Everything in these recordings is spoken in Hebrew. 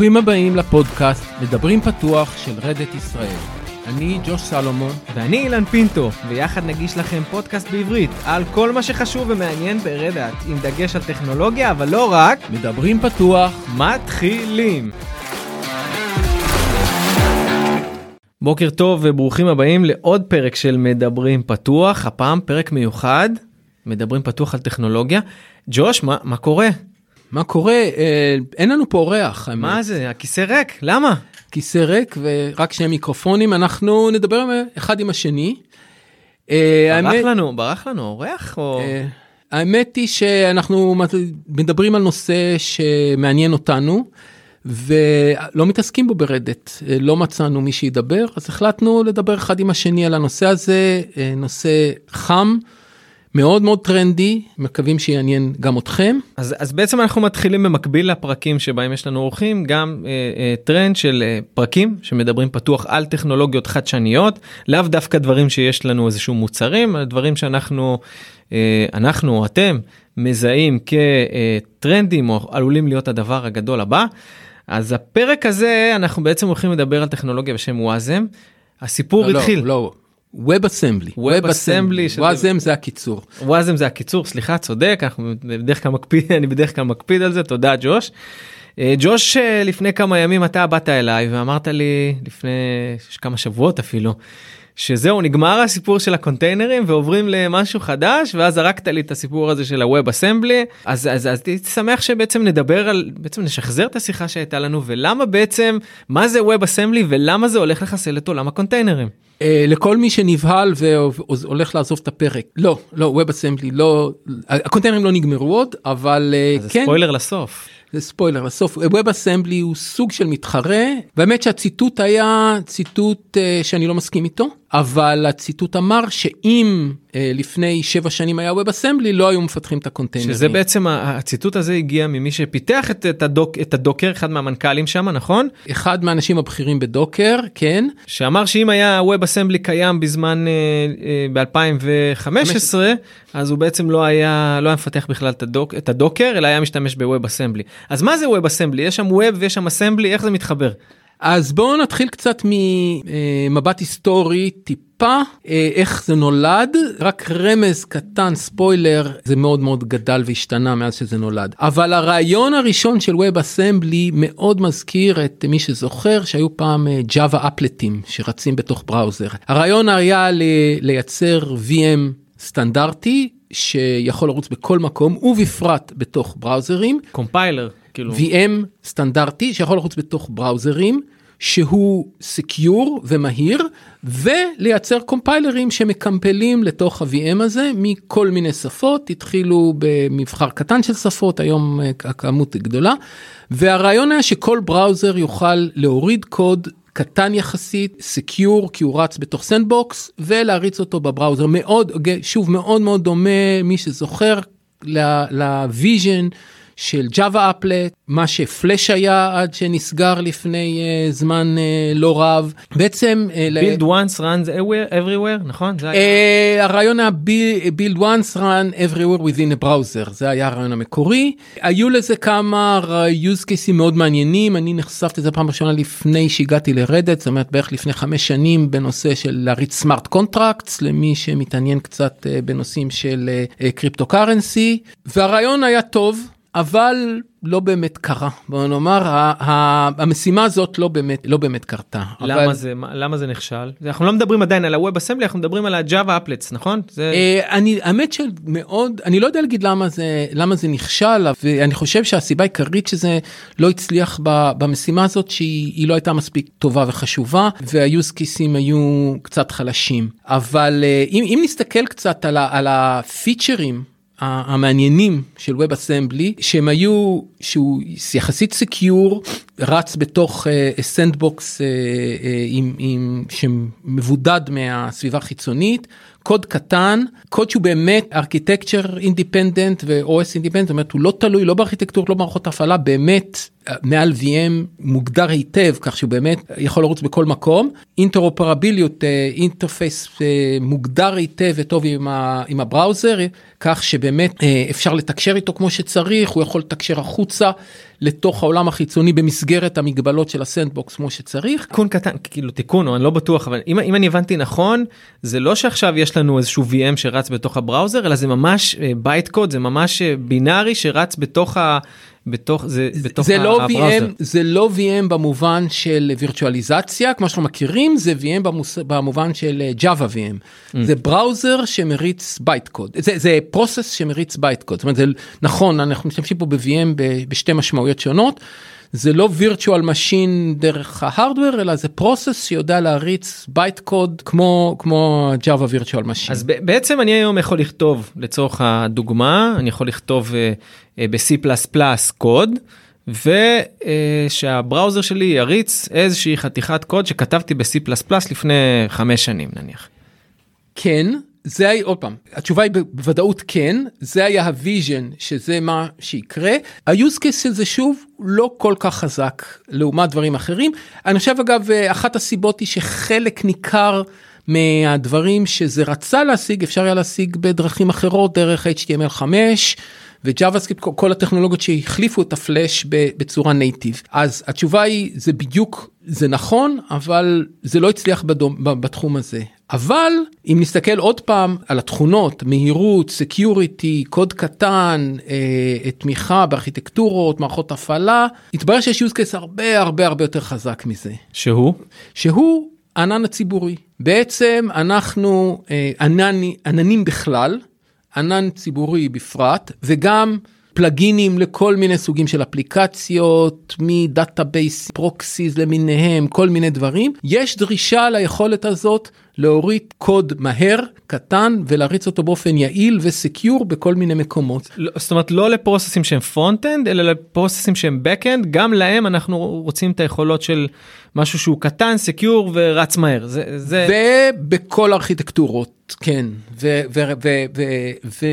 ברוכים הבאים לפודקאסט מדברים פתוח של רדת ישראל. אני ג'וש סלומון. ואני אילן פינטו, ויחד נגיש לכם פודקאסט בעברית על כל מה שחשוב ומעניין ברדאט, עם דגש על טכנולוגיה, אבל לא רק. מדברים פתוח. מתחילים. בוקר טוב וברוכים הבאים לעוד פרק של מדברים פתוח, הפעם פרק מיוחד, מדברים פתוח על טכנולוגיה. ג'וש, מה, מה קורה? מה קורה? אה, אין לנו פה אורח. מה זה? הכיסא ריק? למה? כיסא ריק ורק שני מיקרופונים, אנחנו נדבר אחד עם השני. אה, ברח לנו, ברח לנו אורח או... אה, האמת היא שאנחנו מדברים על נושא שמעניין אותנו ולא מתעסקים בו ברדט, אה, לא מצאנו מי שידבר, אז החלטנו לדבר אחד עם השני על הנושא הזה, נושא חם, מאוד מאוד טרנדי, מקווים שיעניין גם אתכם. אז, אז בעצם אנחנו מתחילים במקביל לפרקים שבהם יש לנו אורחים גם אה, אה, טרנד של אה, פרקים שמדברים פתוח על טכנולוגיות חדשניות לאו דווקא דברים שיש לנו איזשהו מוצרים אלא דברים שאנחנו אה, אנחנו או אתם מזהים כטרנדים או עלולים להיות הדבר הגדול הבא. אז הפרק הזה אנחנו בעצם הולכים לדבר על טכנולוגיה בשם וואזם. הסיפור לא, התחיל. לא, לא, Assembly. Web Assembly, שזה- וואזם זה הקיצור. וואזם זה הקיצור סליחה צודק אנחנו בדרך כלל מקפיד אני בדרך כלל מקפיד על זה תודה ג'וש. אה, ג'וש אה, לפני כמה ימים אתה באת אליי ואמרת לי לפני כמה שבועות אפילו שזהו נגמר הסיפור של הקונטיינרים ועוברים למשהו חדש ואז זרקת לי את הסיפור הזה של הווב אסמבלי אז אז אז הייתי שמח שבעצם נדבר על בעצם נשחזר את השיחה שהייתה לנו ולמה בעצם מה זה Web Assembly ולמה זה הולך לחסל את עולם הקונטיינרים. אה, לכל מי שנבהל והולך לעזוב את הפרק, לא, לא, Web Assembly, לא, הקונטיינרים לא נגמרו עוד, אבל אה, כן, ספוילר לסוף. זה ספוילר לסוף, Web Assembly הוא סוג של מתחרה, והאמת שהציטוט היה ציטוט אה, שאני לא מסכים איתו, אבל הציטוט אמר שאם לפני שבע שנים היה Web Assembly לא היו מפתחים את הקונטיינרים. שזה בעצם הציטוט הזה הגיע ממי שפיתח את, את, הדוק, את ה Docker אחד מהמנכ"לים שם נכון? אחד מהאנשים הבכירים ב Docker, כן, שאמר שאם היה Web Assembly קיים בזמן אה, ב2015 אז הוא בעצם לא היה לא היה מפתח בכלל את, הדוק, את הדוקר אלא היה משתמש בווב אסמבלי אז מה זה ווב אסמבלי יש שם ווב ויש שם אסמבלי איך זה מתחבר אז בואו נתחיל קצת ממבט היסטורי טיפה אה, איך זה נולד. רק רמז קטן ספוילר זה מאוד מאוד גדל והשתנה מאז שזה נולד. אבל הרעיון הראשון של Web Assembly מאוד מזכיר את מי שזוכר שהיו פעם Java אפלטים שרצים בתוך בראוזר. הרעיון היה לייצר VM סטנדרטי שיכול לרוץ בכל מקום ובפרט בתוך בראוזרים. compiler כאילו VM סטנדרטי שיכול לרוץ בתוך בראוזרים שהוא secure ומהיר ולייצר קומפיילרים שמקמפלים לתוך ה-VM הזה מכל מיני שפות. התחילו במבחר קטן של שפות היום אה, הכמות גדולה. והרעיון היה שכל browser יוכל להוריד קוד קטן יחסית secure כי הוא רץ בתוך sandbox ולהריץ אותו ב browser. מאוד שוב מאוד מאוד דומה מי שזוכר ל vision של Java applet, מה שפלאש היה עד שנסגר לפני אה, זמן אה, לא רב. בעצם... אה, build once runs everywhere, everywhere נכון? זה היה... אה, הרעיון היה build, once run everywhere within a browser, זה היה הרעיון המקורי. היו לזה כמה use cases מאוד מעניינים, אני נחשפתי לזה פעם ראשונה לפני שהגעתי ל Red Hat, זאת אומרת בערך לפני חמש שנים בנושא של להריץ smart contracts, למי שמתעניין קצת אה, בנושאים של קריפטו uh, קרנסי, והרעיון היה טוב. אבל לא באמת קרה. בוא נאמר המשימה הזאת לא באמת לא באמת קרתה. למה אבל, זה מה- למה זה נכשל? אנחנו לא מדברים עדיין על הווב אסמבלי אנחנו מדברים על הג'אווה אפלטס נכון? זה אה, אני האמת שמאוד אני לא יודע להגיד למה זה למה זה נכשל ואני חושב שהסיבה העיקרית שזה לא הצליח ב, במשימה הזאת שהיא היא לא הייתה מספיק טובה וחשובה והיוז קיסים היו קצת חלשים. אבל אה, אם, אם נסתכל קצת על, ה, על הפיצ'רים המעניינים של Web Assembly שהם היו שהוא יחסית secure רץ בתוך sandbox אה, אה, עם, עם שמבודד מהסביבה החיצונית קוד קטן קוד שהוא באמת architecture independent ו-OS independent זאת אומרת הוא לא תלוי לא בארכיטקטורות לא במערכות הפעלה באמת מעל VM מוגדר היטב כך שהוא באמת יכול לרוץ בכל מקום. אינטרופרביליות interface מוגדר היטב וטוב עם, ה, עם ה browser כך שבאמת אפשר לתקשר איתו כמו שצריך הוא יכול לתקשר החוצה לתוך העולם החיצוני במסגרת המגבלות של ה sandbox כמו שצריך. תיקון קטן כאילו תיקון או אני לא בטוח אבל אם, אם אני הבנתי נכון זה לא שעכשיו יש לנו איזשהו VM שרץ בתוך ה browser אלא זה ממש בייט אה, code זה ממש אה, בינארי שרץ בתוך ה... בתוך זה בתוך זה לא VM זה לא VM במובן של וירטואליזציה כמו שאנחנו מכירים זה VM במוס, במובן של אה, Java VM ממ. זה browser שמריץ byte code זה זה process שמריץ byte code זאת אומרת זה נכון אנחנו משתמשים פה ב-VM בשתי משמעויות שונות. זה לא virtual machine דרך ה hardware אלא זה process שיודע להריץ byte code כמו כמו Java virtual machine. אז בעצם אני היום יכול לכתוב לצורך הדוגמה אני יכול לכתוב אה, אה, ב-C++ קוד. ושה browser שלי יריץ איזושהי חתיכת קוד שכתבתי ב-C++ לפני חמש שנים נניח. כן זה היה עוד פעם התשובה היא בוודאות כן זה היה ה vision שזה מה שיקרה. ה use case של זה שוב לא כל כך חזק לעומת דברים אחרים. אני חושב אגב אחת הסיבות היא שחלק ניכר מהדברים שזה רצה להשיג אפשר היה להשיג בדרכים אחרות דרך html5 וג'אווה-סקריפט כל הטכנולוגיות שהחליפו את הפלאש בצורה native אז התשובה היא זה בדיוק זה נכון אבל זה לא הצליח בדום, בתחום הזה. אבל אם נסתכל עוד פעם על התכונות מהירות security קוד קטן אה, תמיכה בארכיטקטורות מערכות הפעלה התברר שיש use case הרבה הרבה הרבה יותר חזק מזה. שהוא? שהוא הענן הציבורי. בעצם אנחנו אה, ענני, עננים בכלל ענן ציבורי בפרט וגם פלגינים לכל מיני סוגים של אפליקציות מ database proxies למיניהם כל מיני דברים. יש דרישה ליכולת הזאת להוריד קוד מהר קטן ולהריץ אותו באופן יעיל ו secure בכל מיני מקומות. לא, זאת אומרת לא ל processים שהם front end אלא ל processים שהם end גם להם אנחנו רוצים את היכולות של משהו שהוא קטן secure ורץ מהר. זה זה ובכל ארכיטקטורות כן. ו... ו, ו, ו, ו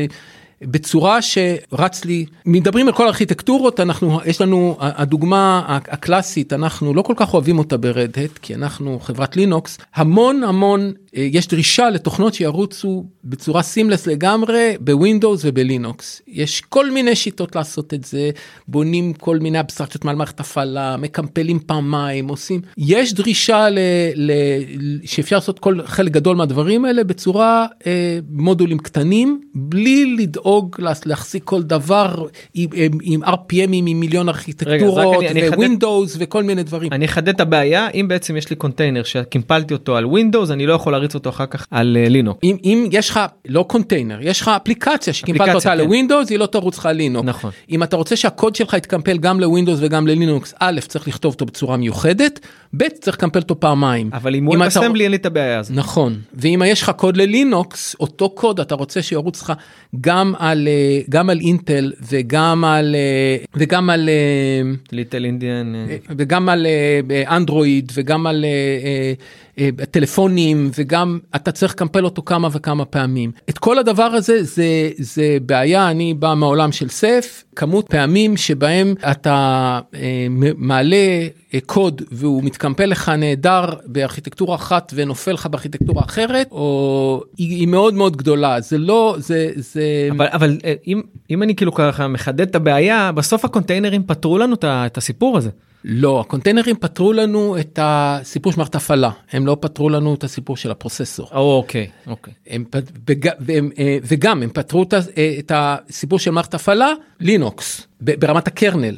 בצורה שרץ לי. מדברים על כל ארכיטקטורות אנחנו יש לנו הדוגמה הקלאסית אנחנו לא כל כך אוהבים אותה ברדהט כי אנחנו חברת לינוקס המון המון יש דרישה לתוכנות שירוצו בצורה seamless לגמרי בווינדוס ובלינוקס יש כל מיני שיטות לעשות את זה בונים כל מיני אבסטרקציות מעל מערכת הפעלה מקמפלים פעמיים עושים יש דרישה ל, ל, שאפשר לעשות כל חלק גדול מהדברים האלה בצורה אה, מודולים קטנים בלי לדאוג להחזיק כל דבר עם, עם RPMים עם מיליון ארכיטקטורות ווינדוס וכל מיני דברים. אני אחדד את הבעיה אם בעצם יש לי קונטיינר שקימפלתי אותו על ווינדוס אני לא יכול להריץ אותו אחר כך על לינוקס. אם, אם יש לך לא קונטיינר יש לך אפליקציה שקימפלת אותה כן. לווינדוס היא לא תרוץ לך על לינוקס. נכון. אם אתה רוצה שהקוד שלך יתקמפל גם לווינדוס וגם ללינוקס א' צריך לכתוב אותו בצורה מיוחדת ב' צריך לקמפל אותו פעמיים. אבל אם הוא אסמבלי אין לי את הבעיה הזאת. נכון ואם יש לך קוד ללינוקס אותו קוד אתה רוצה שירוץ לך גם על גם על אינטל וגם על וגם על little endian וגם על אנדרואיד וגם על טלפונים וגם אתה צריך לקמפל אותו כמה וכמה פעמים. את כל הדבר הזה זה זה בעיה אני בא מהעולם של Ceph כמות פעמים שבהם אתה אה, מעלה אה, קוד והוא מתקמפל לך נהדר בארכיטקטורה אחת ונופל לך בארכיטקטורה אחרת או היא, מאוד מאוד גדולה זה לא זה זה אבל אבל אה, אם אם אני כאילו ככה מחדד את הבעיה בסוף הקונטיינרים פתרו לנו את הסיפור הזה. לא, הקונטיינרים פתרו לנו את הסיפור של מערכת הפעלה, הם לא פתרו לנו את הסיפור של הפרוססור. אוקיי, אוקיי. הם, וג, והם, אה, וגם הם פתרו אה, את הסיפור של מערכת הפעלה, לינוקס, ברמת הקרנל.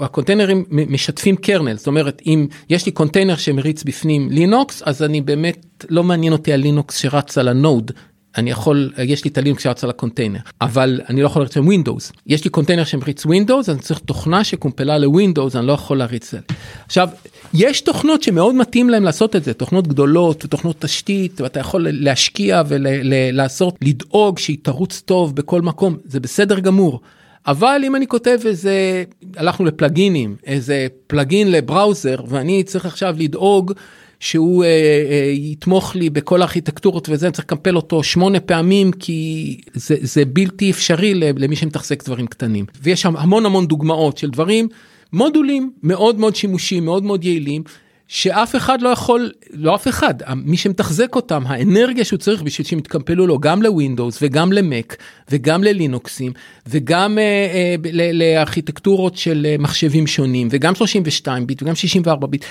הקונטיינרים משתפים קרנל, זאת אומרת אם יש לי קונטיינר שמריץ בפנים לינוקס אז אני באמת לא מעניין אותי הלינוקס שרץ על ה node אני יכול יש לי את הלינוקס שרץ על הקונטיינר אבל אני לא יכול לריץ עם ווינדוס יש לי קונטיינר שמריץ ווינדוס אני צריך תוכנה שקומפלה לווינדוס אני לא יכול להריץ את זה. עכשיו יש תוכנות שמאוד מתאים להם לעשות את זה תוכנות גדולות ותוכנות תשתית ואתה יכול להשקיע ולעשות לדאוג שהיא תרוץ טוב בכל מקום זה בסדר גמור. אבל אם אני כותב איזה הלכנו לפלגינים איזה פלגין לבראוזר ואני צריך עכשיו לדאוג שהוא אה, אה, יתמוך לי בכל הארכיטקטורות וזה צריך לקמפל אותו שמונה פעמים כי זה, זה בלתי אפשרי למי שמתחזק דברים קטנים ויש שם המון המון דוגמאות של דברים מודולים מאוד מאוד שימושיים מאוד מאוד יעילים שאף אחד לא יכול, לא אף אחד, מי שמתחזק אותם, האנרגיה שהוא צריך בשביל שהם יתקמפלו לו גם לווינדוס וגם למק וגם ללינוקסים וגם אה, אה, לארכיטקטורות של אה, מחשבים שונים וגם 32 ביט וגם 64 ביט.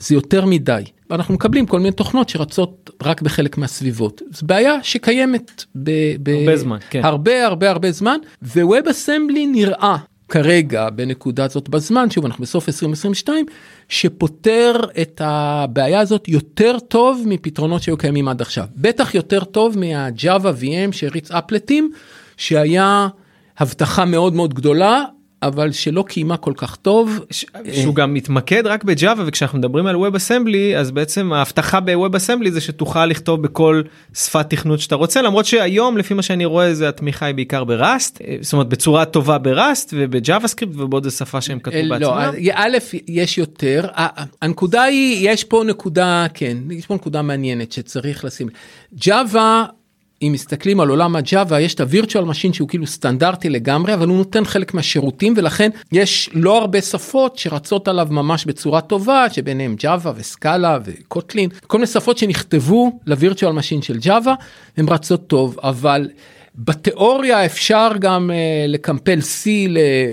זה יותר מדי. ואנחנו מקבלים כל מיני תוכנות שרצות רק בחלק מהסביבות. זו בעיה שקיימת ב- ב- הרבה זמן כן. הרבה הרבה הרבה זמן וווב אסמבלי נראה כרגע בנקודה זאת בזמן שוב אנחנו בסוף 2022 שפותר את הבעיה הזאת יותר טוב מפתרונות שהיו קיימים עד עכשיו. בטח יותר טוב מהג'אווה VM שהריץ אפלטים שהיה הבטחה מאוד מאוד גדולה אבל שלא קיימה כל כך טוב. שהוא גם מתמקד רק בג'אווה וכשאנחנו מדברים על ווב אסמבלי אז בעצם ההבטחה בווב אסמבלי זה שתוכל לכתוב בכל שפת תכנות שאתה רוצה למרות שהיום לפי מה שאני רואה זה התמיכה היא בעיקר בראסט זאת אומרת בצורה טובה בראסט ובג'אווה סקריפט ובעוד שפה שהם כתבו לא, בעצמם. א' יש יותר הנקודה היא יש פה נקודה כן יש פה נקודה מעניינת שצריך לשים ג'אווה אם מסתכלים על עולם הג'אווה יש את ה virtual machine שהוא כאילו סטנדרטי לגמרי אבל הוא נותן חלק מהשירותים ולכן יש לא הרבה שפות שרצות עליו ממש בצורה טובה שביניהם ג'אווה וסקאלה וקוטלין כל מיני שפות שנכתבו ל virtual machine של ג'אווה הם רצות טוב אבל. בתיאוריה אפשר גם uh, לקמפל C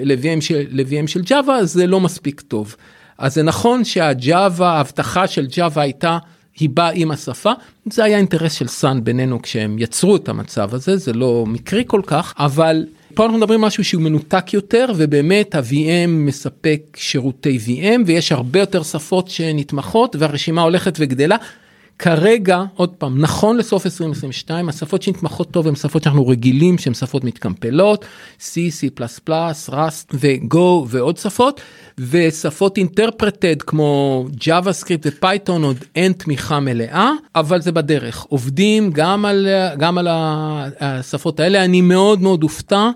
ל-VM של, של ג'אווה זה לא מספיק טוב. אז זה נכון שהג'אווה ההבטחה של ג'אווה הייתה היא באה עם השפה, זה היה אינטרס של סאן בינינו כשהם יצרו את המצב הזה, זה לא מקרי כל כך, אבל פה אנחנו מדברים משהו שהוא מנותק יותר ובאמת ה-VM מספק שירותי VM ויש הרבה יותר שפות שנתמכות והרשימה הולכת וגדלה. כרגע עוד פעם נכון לסוף 2022 השפות שנתמכות טוב הן שפות שאנחנו רגילים שהן שפות מתקמפלות C, C++, Rust ו-Go ועוד שפות ושפות interpreted כמו JavaScript ופייתון עוד אין תמיכה מלאה אבל זה בדרך עובדים גם על גם על השפות האלה אני מאוד מאוד אופתע.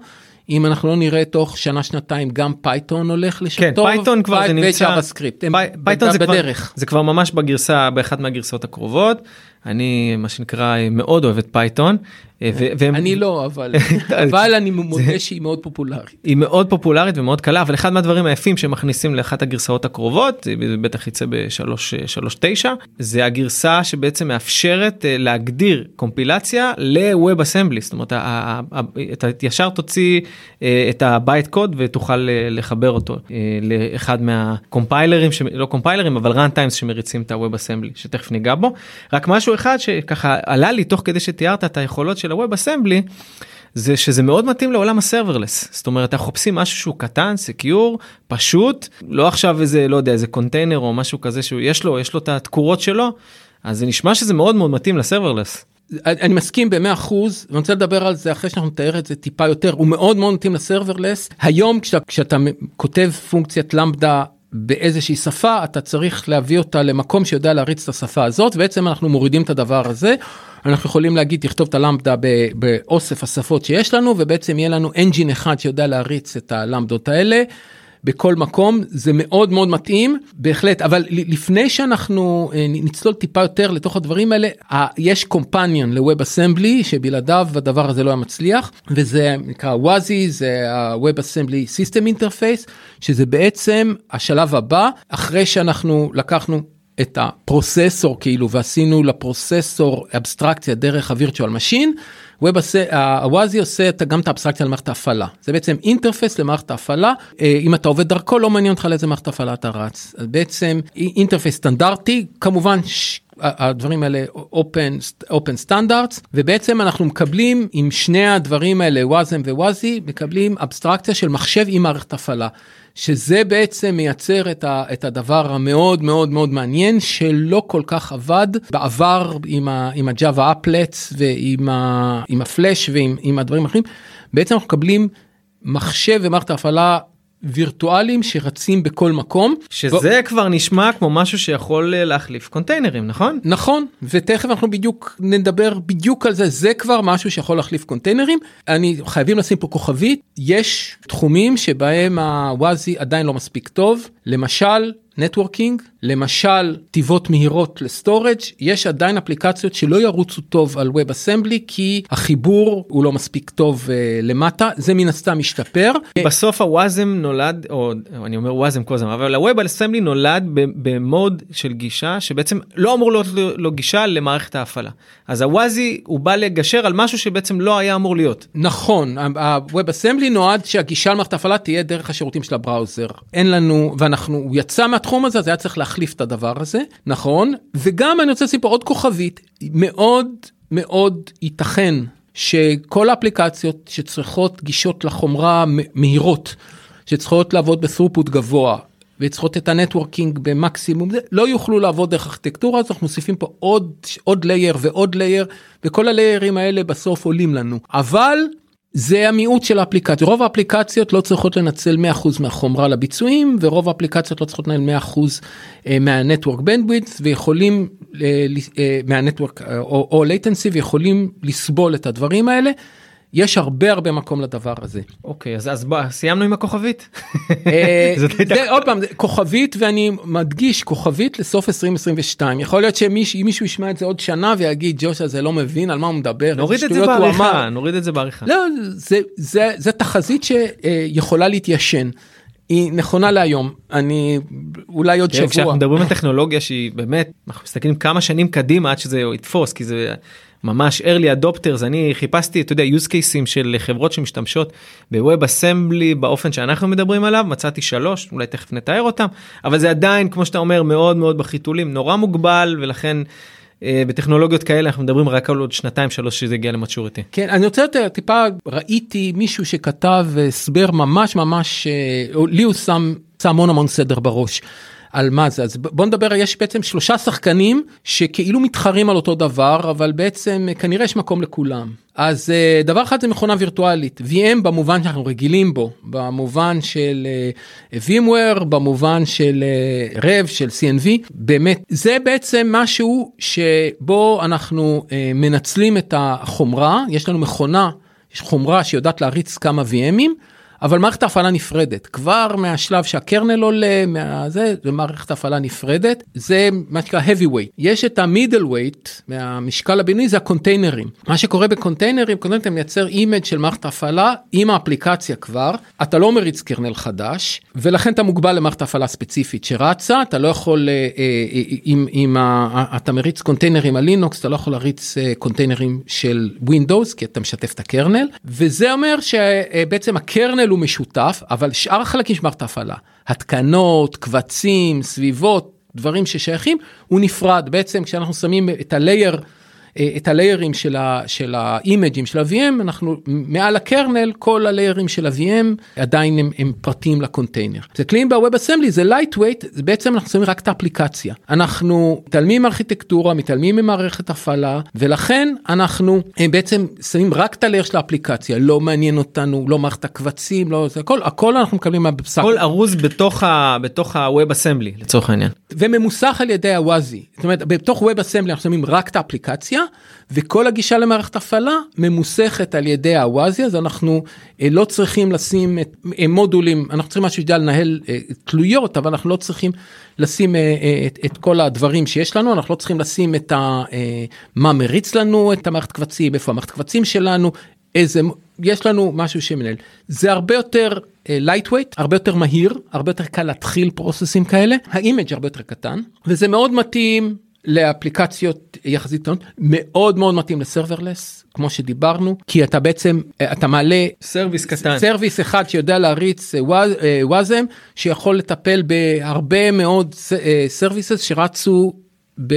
אם אנחנו לא נראה תוך שנה שנתיים גם פייתון הולך לשם כן, טוב, פייתון כבר זה נמצא, סקריפט, פייתון זה בדרך. כבר, זה כבר ממש בגרסה באחת מהגרסאות הקרובות אני מה שנקרא מאוד אוהב את פייתון. אה. אני לא אבל אבל אני מודה שהיא מאוד פופולרית. היא מאוד פופולרית ומאוד קלה אבל אחד מהדברים היפים שמכניסים לאחת הגרסאות הקרובות בטח יצא ב-3.9 זה הגרסה שבעצם מאפשרת אה, להגדיר קומפילציה ל-Web Assembly זאת אומרת אתה ישר תוציא אה, את ה byte code ותוכל לחבר אותו לאחד מהקומפיילרים לא קומפיילרים אבל run times שמריצים את ה-Web Assembly שתכף ניגע בו רק משהו אחד שככה עלה לי תוך כדי שתיארת את היכולות של ה-Web Assembly. זה שזה מאוד מתאים לעולם ה serverless זאת אומרת אנחנו חופשים משהו שהוא קטן secure פשוט לא עכשיו איזה לא יודע איזה קונטיינר או משהו כזה שיש לו יש לו את התקורות שלו אז זה נשמע שזה מאוד מאוד מתאים ל serverless. אני מסכים במאה אחוז ואני רוצה לדבר על זה אחרי שאנחנו נתאר את זה טיפה יותר הוא מאוד מאוד מתאים ל serverless היום כשאתה, כשאתה כותב פונקציית למדה באיזושהי שפה אתה צריך להביא אותה למקום שיודע להריץ את השפה הזאת בעצם אנחנו מורידים את הדבר הזה אנחנו יכולים להגיד תכתוב את הלמדה באוסף השפות שיש לנו ובעצם יהיה לנו אנג'ין אחד שיודע להריץ את הלמדות האלה. בכל מקום זה מאוד מאוד מתאים בהחלט. אבל לפני שאנחנו אה, נצלול טיפה יותר לתוך הדברים האלה יש קומפניון לווב אסמבלי שבלעדיו הדבר הזה לא היה מצליח וזה נקרא וואזי זה ה-Web Assembly System Interface שזה בעצם השלב הבא אחרי שאנחנו לקחנו את ה processor כאילו ועשינו ל processor אבסטרקציה דרך ה virtual machine. ה WASI עושה גם את האבסטרקציה למערכת ההפעלה זה בעצם interface למערכת ההפעלה אה, אם אתה עובד דרכו לא מעניין אותך לאיזה מערכת הפעלה אתה רץ בעצם interface סטנדרטי כמובן הדברים האלה open, open standards ובעצם אנחנו מקבלים עם שני הדברים האלה Wasm ו WASI מקבלים אבסטרקציה של מחשב עם מערכת הפעלה. שזה בעצם מייצר את, ה, את הדבר המאוד מאוד מאוד מעניין שלא כל כך עבד בעבר עם, ה, עם הג'אווה אפלטס ועם ה, עם הפלאש ועם הדברים האחרים. בעצם אנחנו מקבלים מחשב ומערכת ההפעלה וירטואליים שרצים בכל מקום. שזה ב... כבר נשמע כמו משהו שיכול אה, להחליף קונטיינרים נכון? נכון ותכף אנחנו בדיוק נדבר בדיוק על זה זה כבר משהו שיכול להחליף קונטיינרים אני חייבים לשים פה כוכבית יש תחומים שבהם ה WASI עדיין לא מספיק טוב למשל networking, למשל כתיבות מהירות ל storage, יש עדיין אפליקציות שלא ירוצו טוב על WebAssembly כי החיבור הוא לא מספיק טוב uh, למטה, זה מן הסתם משתפר. בסוף ה Wasm נולד, או אני אומר Wasm כל הזמן, אבל ה-WebAssembly נולד במוד של גישה שבעצם לא אמור להיות לו גישה למערכת ההפעלה. אז ה WASI הוא בא לגשר על משהו שבעצם לא היה אמור להיות. נכון, ה-WebAssembly נועד שהגישה למערכת ההפעלה תהיה דרך השירותים של ה browser. אין לנו, ואנחנו, הוא יצא מהתחום הזה, אז היה צריך להחליף את הדבר הזה, נכון? וגם אני רוצה לשים פה עוד כוכבית, מאוד מאוד ייתכן שכל האפליקציות שצריכות גישות לחומרה מהירות, שצריכות לעבוד ב throughput גבוה, וצריכות את ה networking במקסימום, לא יוכלו לעבוד דרך ארכיטקטורה, אז אנחנו מוסיפים פה עוד, עוד לייר ועוד לייר, וכל הליירים האלה בסוף עולים לנו. אבל זה המיעוט של האפליקציות רוב האפליקציות לא צריכות לנצל 100% מהחומרה לביצועים ורוב האפליקציות לא צריכות לנהל 100% מהנטוורק בנדוויץ ויכולים אה, אה, מהנטוורק אה, או latency ויכולים לסבול את הדברים האלה. יש הרבה הרבה מקום לדבר הזה. אוקיי אז אז בוא סיימנו עם הכוכבית. זה עוד פעם כוכבית ואני מדגיש כוכבית לסוף 2022 יכול להיות שמישהו ישמע את זה עוד שנה ויגיד ג'ושה זה לא מבין על מה הוא מדבר. נוריד את זה בעריכה נוריד את זה בעריכה. לא זה זה זה תחזית שיכולה להתיישן. היא נכונה להיום אני אולי עוד שבוע. כשאנחנו מדברים על טכנולוגיה שהיא באמת אנחנו מסתכלים כמה שנים קדימה עד שזה יתפוס כי זה ממש early adopters אני חיפשתי אתה יודע use cases של חברות שמשתמשות בווב אסמבלי באופן שאנחנו מדברים עליו מצאתי שלוש אולי תכף נתאר אותם אבל זה עדיין כמו שאתה אומר מאוד מאוד בחיתולים נורא מוגבל ולכן. אה, בטכנולוגיות כאלה אנחנו מדברים רק על עוד שנתיים שלוש שזה יגיע למצ'וריטי. כן אני רוצה יותר טיפה ראיתי מישהו שכתב הסבר ממש ממש אה, לי הוא שם המון המון סדר בראש. על מה זה. אז בוא נדבר יש בעצם שלושה שחקנים שכאילו מתחרים על אותו דבר אבל בעצם כנראה יש מקום לכולם. אז אה, דבר אחד זה מכונה וירטואלית VM במובן שאנחנו רגילים בו במובן של אה, VMware במובן של רב של CNV באמת זה בעצם משהו שבו אנחנו אה, מנצלים את החומרה. יש לנו מכונה יש חומרה שיודעת להריץ כמה VMים. אבל מערכת הפעלה נפרדת. כבר מהשלב שה kernel עולה מהזה זה מערכת הפעלה נפרדת. זה מה שנקרא heavy weight. יש את ה middle weight מהמשקל הבינוני זה הקונטיינרים. מה שקורה בקונטיינרים קודם אתה מייצר image של מערכת הפעלה עם האפליקציה כבר. אתה לא מריץ kernel חדש ולכן אתה מוגבל למערכת הפעלה ספציפית שרצה. אתה לא יכול אה, אה, אם, אם אתה מריץ קונטיינרים על לינוקס אתה לא יכול להריץ אה, קונטיינרים של Windows כי אתה משתף את ה kernel. וזה אומר שבעצם ה kernel הוא משותף, אבל שאר החלקים של מערכת ההפעלה, התקנות, קבצים, סביבות, דברים ששייכים, הוא נפרד. בעצם כשאנחנו שמים את ה layer את הליירים של, ה, של האימג'ים של ה-VM אנחנו מעל ה kernel כל הליירים של ה-VM עדיין הם, הם פרטיים לקונטיינר. זה כלים ב WebAssembly זה lightweight זה בעצם אנחנו שמים רק את האפליקציה אנחנו מתעלמים מארכיטקטורה מתעלמים ממערכת הפעלה ולכן אנחנו אה, בעצם שמים רק את הלייר של האפליקציה לא מעניין אותנו לא מערכת הקבצים לא זה הכל הכל אנחנו מקבלים מהבשר. הכל ארוז. בתוך ה-Web Assembly לצורך העניין. וממוסך על ידי הוואזי זאת אומרת בתוך Web Assembly אנחנו שמים רק את האפליקציה וכל הגישה למערכת הפעלה ממוסכת על ידי הוואזי אז אנחנו אה, לא צריכים לשים את אה, מודולים אנחנו צריכים משהו שידע לנהל אה, תלויות אבל אנחנו לא צריכים לשים את, את כל הדברים שיש לנו אנחנו לא צריכים לשים את ה, מה מריץ לנו את המערכת קבצים איפה המערכת קבצים שלנו איזה יש לנו משהו שמנהל. זה הרבה יותר lightweight הרבה יותר מהיר הרבה יותר קל להתחיל פרוססים כאלה. ה image הרבה יותר קטן וזה מאוד מתאים לאפליקציות יחסית קטנות מאוד מאוד מתאים ל serverless כמו שדיברנו כי אתה בעצם אתה מעלה service קטן. service אחד שיודע להריץ Wasm אה, שיכול לטפל בהרבה מאוד services אה, שרצו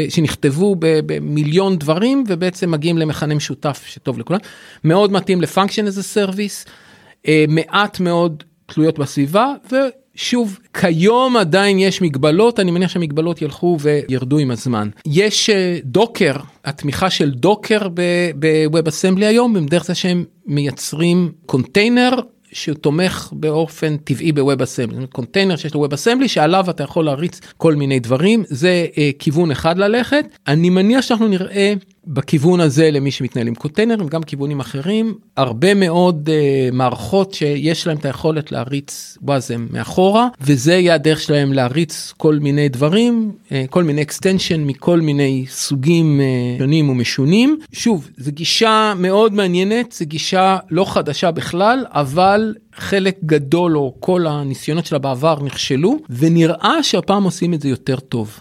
שנכתבו במיליון דברים ובעצם מגיעים למכנה משותף שטוב לכולם. מאוד מתאים ל function as a service מעט מאוד תלויות בסביבה שוב, כיום עדיין יש מגבלות, אני מניח שהמגבלות ילכו וירדו עם הזמן. יש Docker, התמיכה של Docker ב WebAssembly היום, דרך זה שהם מייצרים קונטיינר שתומך באופן טבעי ב WebAssembly, קונטיינר שיש לו WebAssembly שעליו אתה יכול להריץ כל מיני דברים, זה uh, כיוון אחד ללכת. אני מניח שאנחנו נראה בכיוון הזה למי שמתנהל עם קונטיינרים, גם כיוונים אחרים, הרבה מאוד uh, מערכות שיש להם את היכולת להריץ וואזם מאחורה, וזה יהיה הדרך שלהם להריץ כל מיני דברים, uh, כל מיני extension מכל מיני סוגים uh, שונים ומשונים. שוב, זו גישה מאוד מעניינת, זו גישה לא חדשה בכלל, אבל חלק גדול או כל הניסיונות שלה בעבר נכשלו, ונראה שהפעם עושים את זה יותר טוב.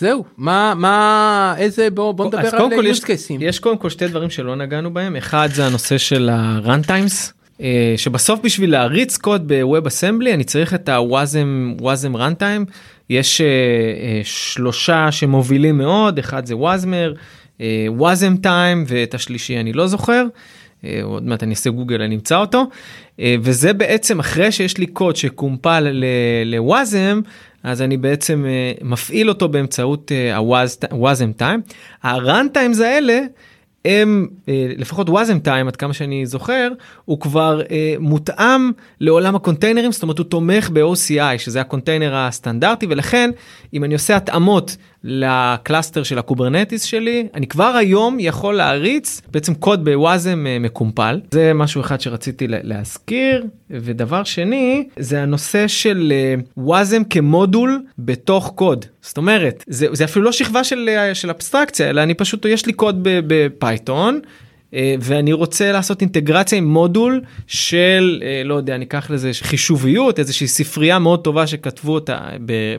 זהו מה מה איזה בוא בוא נדבר על use cases. יש קודם כל שתי דברים שלא נגענו בהם אחד זה הנושא של ה-run times. אה, שבסוף בשביל להריץ קוד בווב אסמבלי אני צריך את הוואזם וואזם runtime יש uh, uh, שלושה שמובילים מאוד אחד זה וואזמר וואזם טיים ואת השלישי אני לא זוכר. Uh, עוד מעט אני אעשה גוגל אני אמצא אותו uh, וזה בעצם אחרי שיש לי קוד שקומפל ל Wasm אז אני בעצם uh, מפעיל אותו באמצעות ה Wasmtime. ה runtimes האלה הם אה, לפחות Wasmtime עד כמה שאני זוכר הוא כבר אה, מותאם לעולם הקונטיינרים זאת אומרת הוא תומך ב-OCI שזה הקונטיינר הסטנדרטי ולכן אם אני עושה התאמות ל cluster של ה Kubernetes שלי אני כבר היום יכול להריץ בעצם קוד ב Wasm אה, מקומפל זה משהו אחד שרציתי להזכיר ודבר שני זה הנושא של Wasm כמודול בתוך קוד זאת אומרת זה, זה אפילו לא שכבה של, של אבסטרקציה אלא אני פשוט יש לי קוד ב Python. ואני רוצה לעשות אינטגרציה עם מודול של לא יודע אני אקח לזה חישוביות איזושהי ספרייה מאוד טובה שכתבו אותה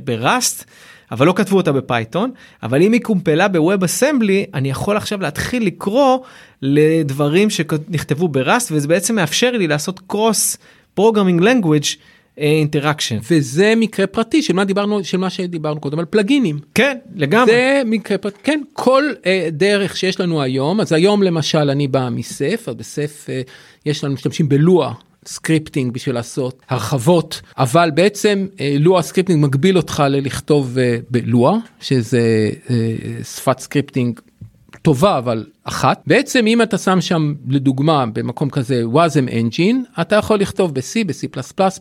ב Rust אבל לא כתבו אותה ב Python, אבל אם היא קומפלה ב WebAssembly, אני יכול עכשיו להתחיל לקרוא לדברים שנכתבו ב Rust, וזה בעצם מאפשר לי לעשות cross programming language interaction. וזה מקרה פרטי של מה דיברנו של מה שדיברנו קודם על פלגינים. כן לגמרי. זה מקרה פרטי כן כל uh, דרך שיש לנו היום אז היום למשל אני בא מ Ceph אז ב Ceph uh, יש לנו משתמשים ב Lua scripting בשביל לעשות הרחבות אבל בעצם אה, Lua scripting מגביל אותך ללכתוב אה, ב Lua שזה אה, שפת scripting טובה אבל אחת. בעצם אם אתה שם שם לדוגמה במקום כזה Wasm engine אתה יכול לכתוב ב-C, ב-C++,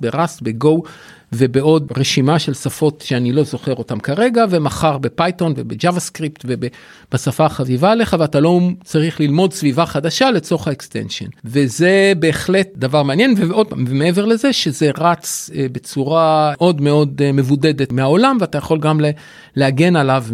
ב-Rust, ב-Go ובעוד רשימה של שפות שאני לא זוכר אותם כרגע ומחר ב Python וב JavaScript ובשפה החביבה עליך ואתה לא צריך ללמוד סביבה חדשה לצורך ה extension וזה בהחלט דבר מעניין ועוד פעם ומעבר לזה שזה רץ אה, בצורה מאוד מאוד אה, מבודדת מהעולם ואתה יכול גם להגן עליו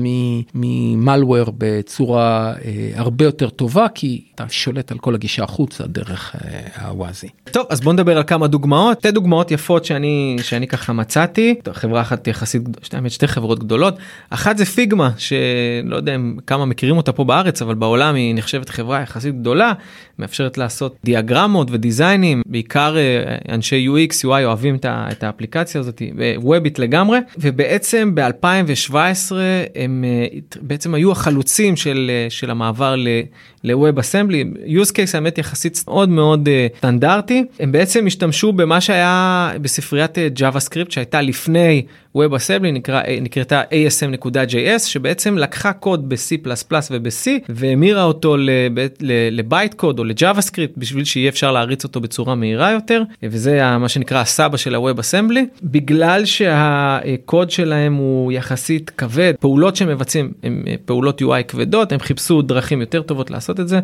מ malware בצורה אה, הרבה יותר טובה כי אתה שולט על כל הגישה החוצה דרך הוואזי. טוב אז בוא נדבר על כמה דוגמאות שתי דוגמאות יפות שאני שאני ככה מצאתי חברה אחת יחסית שתי, שתי חברות גדולות. אחת זה פיגמה שלא יודע כמה מכירים אותה פה בארץ אבל בעולם היא נחשבת חברה יחסית גדולה מאפשרת לעשות דיאגרמות ודיזיינים בעיקר אה, אנשי UX UI אוהבים את האפליקציה הזאת ווביט לגמרי. ובעצם ב2017 הם אה, בעצם היו החלוצים של אה, של המעבר ל-Web Assembly use case האמת יחסית מאוד מאוד סטנדרטי. הם בעצם השתמשו במה שהיה בספריית JavaScript שהייתה לפני Web Assembly נקרא, נקראתה asm.js שבעצם לקחה קוד ב-C++ וב-C והמירה אותו לבייט קוד או ל-JavaScript בשביל שיהיה אפשר להריץ אותו בצורה מהירה יותר וזה מה שנקרא הסבא של ה-Web Assembly. בגלל שהקוד שלהם הוא יחסית כבד פעולות שמבצעים הם פעולות UI כבדות הם חיפשו דרכים יותר טובות לעשות את זה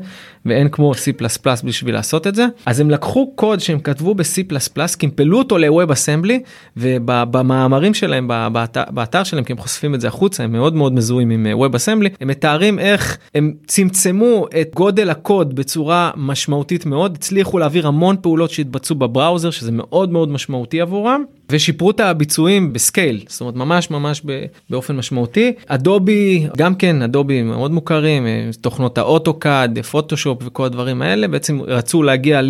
ואין כמו C++ בשביל לעשות את זה. אז הם לקחו קוד שהם כתבו ב-C++ קימפלו אותו ל-Web Assembly ובמאמרים שלהם באתר, באתר שלהם כי הם חושפים את זה החוצה הם מאוד מאוד מזוהים עם אה, Web Assembly הם מתארים איך הם צמצמו את גודל הקוד בצורה משמעותית מאוד הצליחו להעביר המון פעולות שהתבצעו ב browser שזה מאוד מאוד משמעותי עבורם ושיפרו את הביצועים ב scale זאת אומרת ממש ממש באופן משמעותי. Adobe גם כן Adobe מאוד מוכרים אה, תוכנות ה AutoCAD Photoshop וכל הדברים האלה בעצם רצו להגיע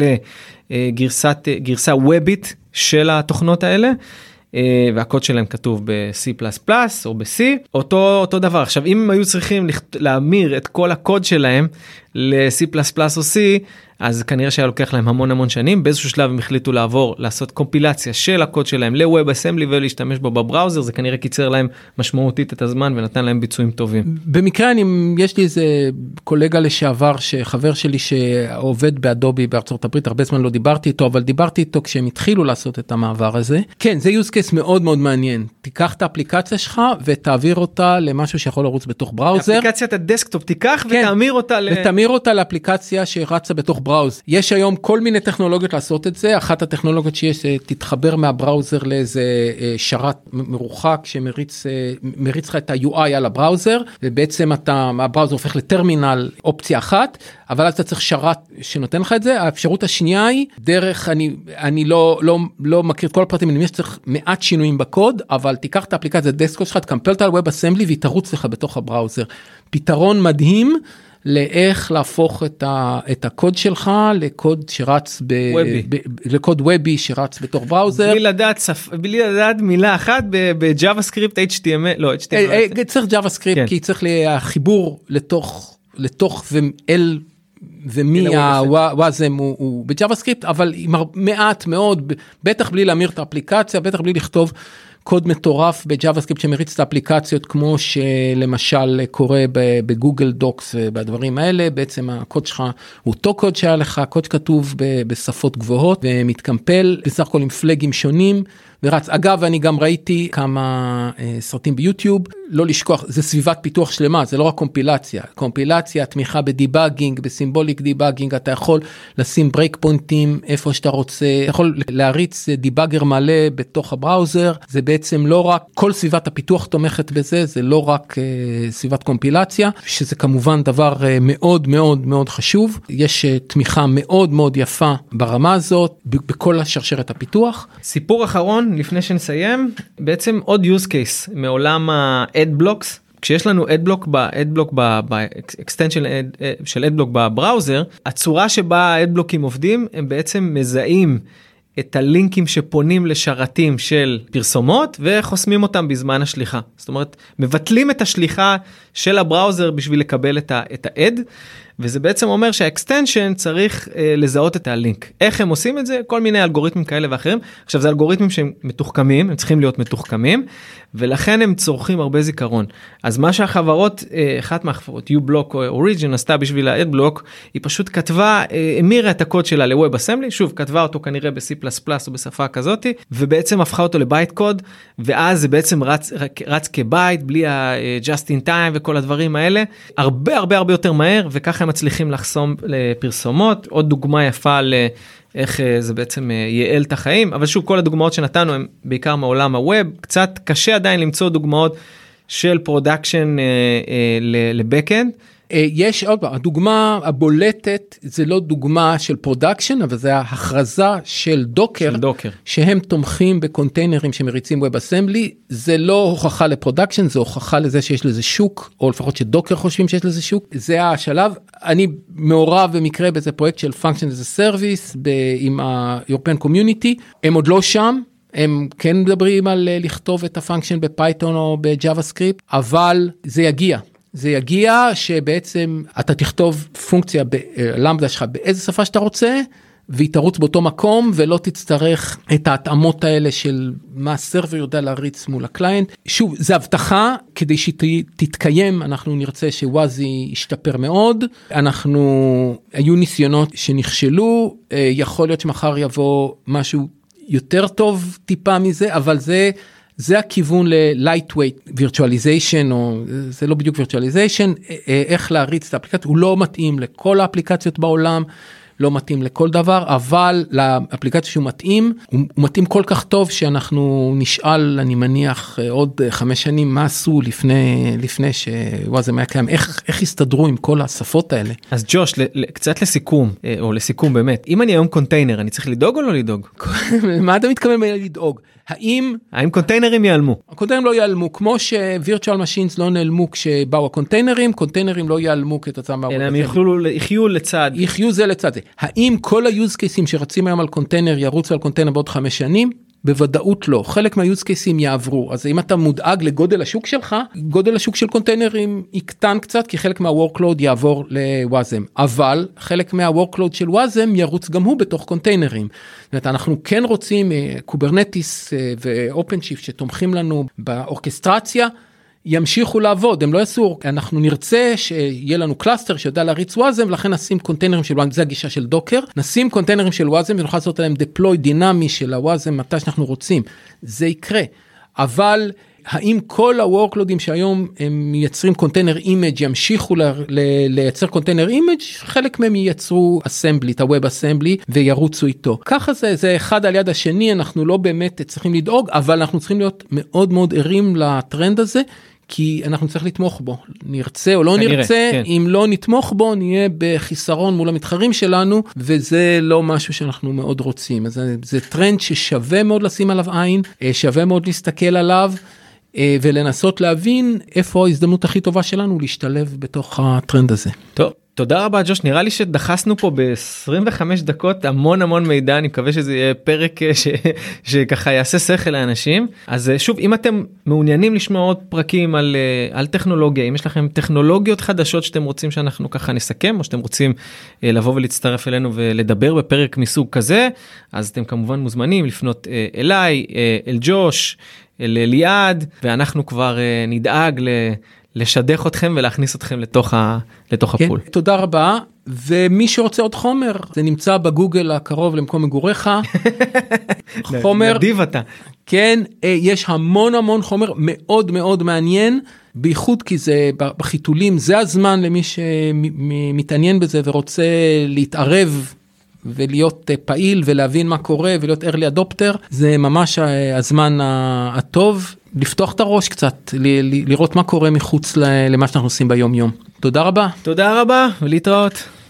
לגרסת אה, גרסה ווביט של התוכנות האלה. אה, והקוד שלהם כתוב ב-C++ או ב-C אותו אותו דבר עכשיו אם הם היו צריכים להמיר את כל הקוד שלהם ל-C++ או C אז כנראה שהיה לוקח להם המון המון שנים, באיזשהו שלב הם החליטו לעבור, לעשות קומפילציה של הקוד שלהם ל-Web Assembly ולהשתמש בו בבראוזר, זה כנראה קיצר להם משמעותית את הזמן ונתן להם ביצועים טובים. במקרה אני, יש לי איזה קולגה לשעבר, שחבר שלי שעובד ב Adobe בארצות הברית, הרבה זמן לא דיברתי איתו, אבל דיברתי איתו כשהם התחילו לעשות את המעבר הזה. כן, זה use case מאוד מאוד מעניין. תיקח את האפליקציה שלך ותעביר אותה למשהו שיכול לרוץ בתוך browser. אפליקציית ה desktop תיקח כן, ותמיר אותה ל... אותה לאפליקציה שרצה בתוך browser. יש היום כל מיני טכנולוגיות לעשות את זה, אחת הטכנולוגיות שיש, אה, תתחבר מה browser לאיזה אה, שרת מרוחק שמריץ אה, לך את ה-UI על ה browser, ובעצם אתה, ה browser הופך לטרמינל אופציה אחת, אבל אז אתה צריך שרת שנותן לך את זה. האפשרות השנייה היא דרך, אני, אני לא, לא, לא מכיר את כל הפרטים, אני מבין שצריך מעט שינויים בקוד, אבל תיקח את האפליקציה desktop שלך, תקמפל אותה על WebAssembly והיא תרוץ לך בתוך ה browser. פתרון מדהים. לאיך להפוך את, ה, את הקוד שלך לקוד שרץ ב, ב, לקוד וובי שרץ בתוך browser. בלי לדעת שפ... בלי לדעת מילה אחת ב JavaScript HTML לא HTML. אה, אה, צריך JavaScript כן. כי צריך החיבור לתוך לתוך ואל ומי ה-Wasm הוא, הוא ב-JavaScript אבל עם מעט מאוד בטח בלי להמיר את האפליקציה בטח בלי לכתוב. קוד מטורף ב-JavaScript שמריץ את האפליקציות כמו שלמשל קורה בגוגל דוקס ובדברים האלה בעצם הקוד שלך הוא אותו קוד שהיה לך קוד כתוב בשפות גבוהות ומתקמפל בסך הכל עם flag-ים שונים. ורץ. אגב, אני גם ראיתי כמה אה, סרטים ביוטיוב, לא לשכוח, זה סביבת פיתוח שלמה, זה לא רק קומפילציה. קומפילציה, תמיכה ב-debugging, ב-symbolic debugging, אתה יכול לשים breakpoint-ים איפה שאתה רוצה, אתה יכול להריץ debugger מלא בתוך ה-browser, זה בעצם לא רק, כל סביבת הפיתוח תומכת בזה, זה לא רק אה, סביבת קומפילציה, שזה כמובן דבר אה, מאוד מאוד מאוד חשוב. יש אה, תמיכה מאוד מאוד יפה ברמה הזאת, בכל השרשרת הפיתוח. סיפור אחרון לפני שנסיים בעצם עוד use case מעולם ה-ad כשיש לנו adblock ב-adblock ב-extension של adblock ב-browser הצורה שבה ה-adblock-ים עובדים הם בעצם מזהים את הלינקים שפונים לשרתים של פרסומות וחוסמים אותם בזמן השליחה. זאת אומרת, מבטלים את השליחה של ה-browser בשביל לקבל את ה-ad, וזה בעצם אומר שה-extension צריך אה, לזהות את הלינק. איך הם עושים את זה? כל מיני אלגוריתמים כאלה ואחרים. עכשיו זה אלגוריתמים שהם מתוחכמים, הם צריכים להיות מתוחכמים, ולכן הם צורכים הרבה זיכרון. אז מה שהחברות, אה, אחת מהחברות, uBlock Origin עשתה בשביל ה-Adblock, היא פשוט כתבה, אה, המירה את הקוד שלה ל-Web Assembly, שוב, כתבה אותו כנראה ב-C++ או בשפה כזאתי, ובעצם הפכה אותו ל-bytecode, ואז זה בעצם רץ, רץ כ-byte, בלי ה-Just in time וכל הדברים האלה, הרבה הרבה הרבה יותר מהר, וככה הם מצליחים לחסום לפרסומות. עוד דוגמה יפה ל... איך אה, זה בעצם אה, ייעל את החיים אבל שוב כל הדוגמאות שנתנו הם בעיקר מעולם ה-web קצת קשה עדיין למצוא דוגמאות של production אה, ל-backend. אה, יש עוד פעם, הדוגמה הבולטת זה לא דוגמה של production, אבל זה ההכרזה של דוקר, של דוקר, שהם תומכים בקונטיינרים שמריצים WebAssembly, זה לא הוכחה ל-production, זה הוכחה לזה שיש לזה שוק, או לפחות שדוקר חושבים שיש לזה שוק, זה השלב. אני מעורב במקרה באיזה פרויקט של function as a service עם ה-European Community, הם עוד לא שם, הם כן מדברים על אה, לכתוב את ה-function ב-Python או ב-JavaScript, אבל זה יגיע. זה יגיע שבעצם אתה תכתוב פונקציה ב-Lambda שלך באיזה שפה שאתה רוצה והיא תרוץ באותו מקום ולא תצטרך את ההתאמות האלה של מה ה-server יודע להריץ מול ה-client. שוב, זה הבטחה כדי שהיא תתקיים, אנחנו נרצה שוואזי ישתפר מאוד. אנחנו, היו ניסיונות שנכשלו, אה, יכול להיות שמחר יבוא משהו יותר טוב טיפה מזה, אבל זה זה הכיוון ל-lightweight virtualization או זה לא בדיוק virtualization אה, אה, איך להריץ את האפליקציה הוא לא מתאים לכל האפליקציות בעולם. לא מתאים לכל דבר אבל לאפליקציה שהוא מתאים הוא, הוא מתאים כל כך טוב שאנחנו נשאל אני מניח אה, עוד חמש שנים מה עשו לפני לפני שוואזם היה קיים איך איך הסתדרו עם כל השפות האלה. אז ג'וש קצת לסיכום או לסיכום באמת אם אני היום קונטיינר אני צריך לדאוג או לא לדאוג? מה אתה מתכוון לדאוג? האם האם קונטיינרים ייעלמו? הקונטיינרים לא ייעלמו כמו ש-virtual machines לא נעלמו כשבאו הקונטיינרים קונטיינרים לא ייעלמו כתוצאה מה... הם יוכלו יחיו לצד יחיו זה לצד זה. האם כל ה-use case-ים שרצים היום על קונטיינר ירוצו על קונטיינר בעוד חמש שנים בוודאות לא חלק מה-use case-ים יעברו אז אם אתה מודאג לגודל השוק שלך גודל השוק של קונטיינרים יקטן קצת כי חלק מה-workload יעבור ל-Wasm אבל חלק מה-workload של Wasm ירוץ גם הוא בתוך קונטיינרים. זאת אומרת, אנחנו כן רוצים Kubernetes ו-OpenShift שתומכים לנו באורקסטרציה. ימשיכו לעבוד הם לא יעשו אנחנו נרצה שיהיה לנו cluster שיודע להריץ Wasm ולכן נשים קונטיינרים של Wasm זה הגישה של דוקר נשים קונטיינרים של Wasm ונוכל לעשות עליהם deploy דינמי של ה-Wasm מתי שאנחנו רוצים. זה יקרה. אבל האם כל ה-workload-ים שהיום הם מייצרים container image ימשיכו לייצר container image חלק מהם ייצרו assembly את ה-WebAssembly וירוצו איתו. ככה זה זה אחד על יד השני אנחנו לא באמת צריכים לדאוג אבל אנחנו צריכים להיות מאוד מאוד ערים לטרנד הזה כי אנחנו צריך לתמוך בו נרצה או לא כנראה, נרצה כן. אם לא נתמוך בו נהיה בחיסרון מול המתחרים שלנו וזה לא משהו שאנחנו מאוד רוצים אז זה, זה טרנד ששווה מאוד לשים עליו עין אה, שווה מאוד להסתכל עליו. אה, ולנסות להבין איפה ההזדמנות הכי טובה שלנו להשתלב בתוך הטרנד הזה. טוב תודה רבה ג'וש. נראה לי שדחסנו פה ב-25 דקות המון המון מידע. אני מקווה שזה יהיה פרק אה, ש... שככה יעשה שכל לאנשים. אז אה, שוב אם אתם מעוניינים לשמוע עוד פרקים על, אה, על טכנולוגיה אם יש לכם טכנולוגיות חדשות שאתם רוצים שאנחנו ככה נסכם או שאתם רוצים לבוא ולהצטרף אלינו ולדבר בפרק מסוג כזה אז אתם כמובן מוזמנים לפנות אליי אל ג'וש אל ליעד ואנחנו כבר נדאג ל... לשדך אתכם ולהכניס אתכם לתוך, ה, לתוך כן, הפול. תודה רבה ומי שרוצה עוד חומר זה נמצא בגוגל הקרוב למקום מגוריך. חומר נדיב אתה. כן אה, יש המון המון חומר מאוד מאוד מעניין בייחוד כי זה בחיתולים זה הזמן למי שמתעניין בזה ורוצה להתערב ולהיות אה, פעיל ולהבין מה קורה ולהיות early adopter זה ממש אה, הזמן הטוב לפתוח את הראש קצת לראות מה קורה מחוץ למה שאנחנו עושים ביום יום תודה רבה תודה רבה ולהתראות.